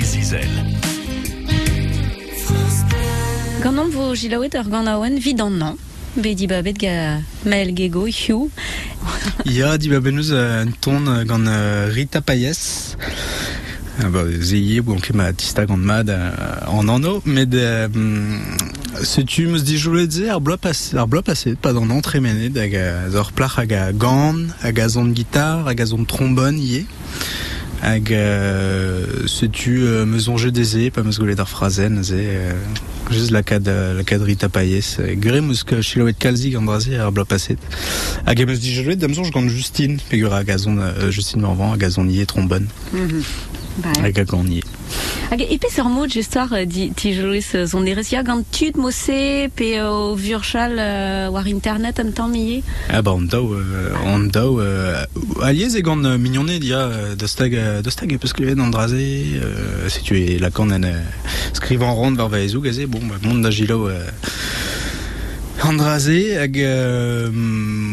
Zizel. Gant vo gilaouet ur gant aouen vid an an. Be di babet ga mael gego hiu. Ya, di ba benus euh, un ton euh, gant euh, Rita Payes. Ah bah, ou anke ma tista gant mad en anno, met setu meus di joulet ze ar passe, ar bloa passe, pas an tremenet hag a zor plach hag a gant, hag a zon guitar, hag a zon trombone ie. Hag euh, setu euh, meus onje deze, pa meus golet ar frazen, ze... Euh, Juste la cad la cad Rita Payes. Gure meus chiloet kalzi gant drazi ar bloa passet. Hag e meus di joulet damzonj gant Justine, pegur a gazon euh, Justine Morvan, a gazon ie trombone, hag a gant Hag epez ur mod justoire euh, di ti jouez euh, zon erez ya gant tud mosse pe o vurchal euh, war internet an tamm ie. Ah bah on dao, on dao, aliez e gant euh, mignonnet dia euh, da stag, euh, da stag e peus klevet an draze, si tu es la kan en skrivan rond var vaezou gaze, bon, bah, mont da gilo euh, an draze, hag euh,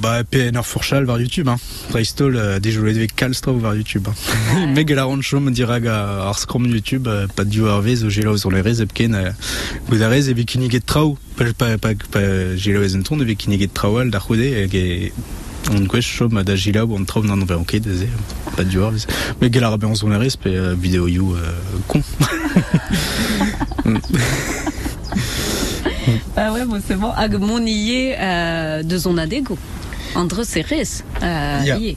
bah, pe fourchal var YouTube, hein. Dreistol, euh, kalstra YouTube. Hein. Meg la ron chom dirag a ar skrom YouTube, euh, pa diou ar vez o gelo zon erez epken, euh, a rez e trao, pa, pa, pa, pa gelo ez e traoal da hag e on chom da ou an traoù nan anver anket, eze, ar vez. Pe euh, you euh, kon. Ah ouais, bon, c'est bon. Hag mon ie euh, de zon adego. Andre serez. Euh, Ya. ie.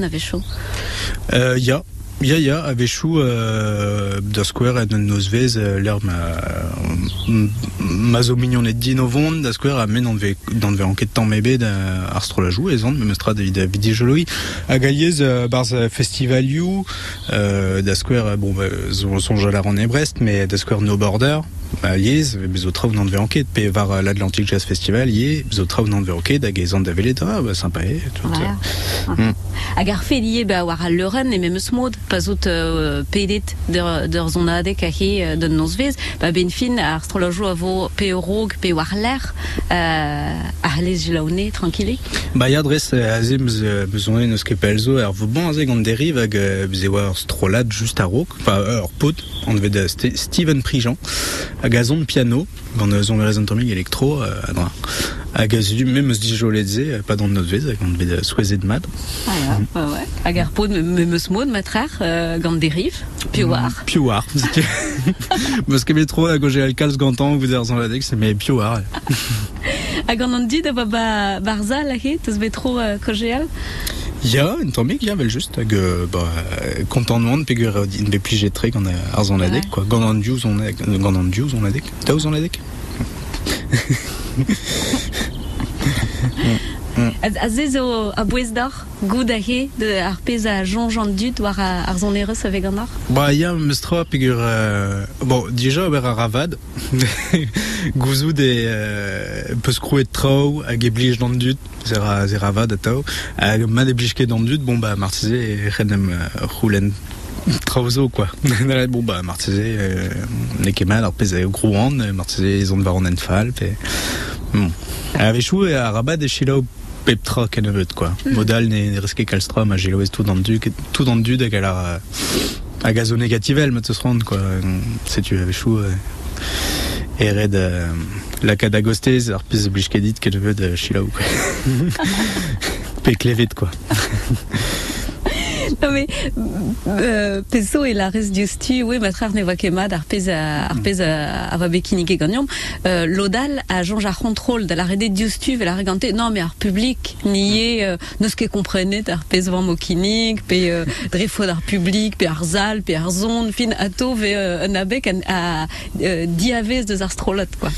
a vecho. Euh, ya, ya, ya, a vechou, euh, da skwer en noz vez, euh, ma, euh, ma zo mignonet din o vont, da skwer a men an ve, dan ve anket tamm ebe da ar strolajou, e zan, me meustra da vid vidi joloi. A galiez, euh, barz festival you, euh, euh, bon, bah, son jolar an e Brest, mais da skwer no border, a liez, bezo traoù nan ve anket, pe var euh, l'Atlantic Jazz Festival, ye, hag da velet, ah, bah, sympa, e, tout, Voilà. Mm. Hag ar fe lié ba war a leuren e mem eus mod, pa out euh, pedet d'ur d'ur zon adeg a he euh, d'un noz vez, ba ben fin ar strolajou a vo pe eurog pe war l'air, euh, ar lez jilaone, tranquille. Ba ya dres euh, euh, meus on eus ket pelzo er vo bon deriv hag euh, beze war strolad just a rok, pa ur pot, an vet da Ste- Steven Prijan, hag a zon piano, gant euh, zon euh, a dra. Hag zedu me meus di jolet ze, euh, pa d'an not vez, hag an da souezet mad. Ah ja, ouais, ouais. Hag ar pod me me eus mod matrer euh, gant deriv, war. War. Meus ket metro hag o je al kalz gantan, vous er zon la dek, se me piou war. Hag an an dit a ba ba barzal a teus euh, kojeal. Ya, vel just, hag euh, ba, euh, kontant moan, pegur euh, in be plijet tre gant euh, ar zon la dek, quoi. Gant an diou zon la dek, gant an zon dek? A, a zez o a bouez d'or, goud a he, de ar pez a jonjant dud war a, ar zon ereus avec an or? Bah, ya, meus tra, pegur... Euh, bon, déjà, ober a ravad. Gouzout e euh, peus krouet trao hag e blij d'an dud, zer a, zer ravad a tao. Hag mat e blij ket d'an dud, bon, bah, martize e renem euh, roulen traozo, quoi. Bon, bah, martize, euh, ne ket mal ar pez e grouan, euh, martize e zon var an enfal, pe... Bon. A vechou e a rabat e chilao pep tra ken evet, quoi. Modal ne, reske kalstrom a gelo ez tout d'an dud, tout d'an dud hag a la... hag a zo negativel, mat eus rand, quoi. Setu a vechou... Euh, e red euh, la kad agostez ar pez blij ket dit ket evet euh, chilaou, quoi. Pe klevet, quoi. Non mais, euh, peso e la rez diustu, oui, matrer ne voa ket mat ar pez a, ar pez a, a va bekinik e gagnam. Euh, Lodal a jonge ar contrôle da la rede diustu vel ar regante, non mais ar public, ni e, euh, neus ket komprenet ar pez vam o kinik, pe euh, drefo ar public, pe ar zal, pe ar zon, fin ato ve euh, un abek a, euh, diavez deus ar strolot, quoi.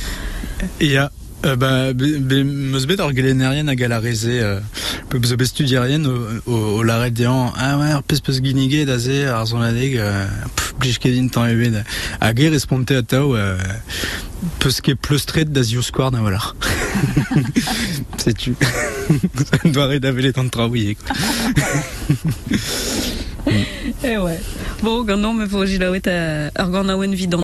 Ya, euh, ba, be, be, meus bet ar gelenerien hag a la reze, euh, pe bezo bet studierien o, o, o la red dean, ah ouais, peus da ze ar zon adeg, euh, tao euh, peus ket pleustret da zio square na ret avele tant traouier quoi Eh ouais. Bon, gant non, me.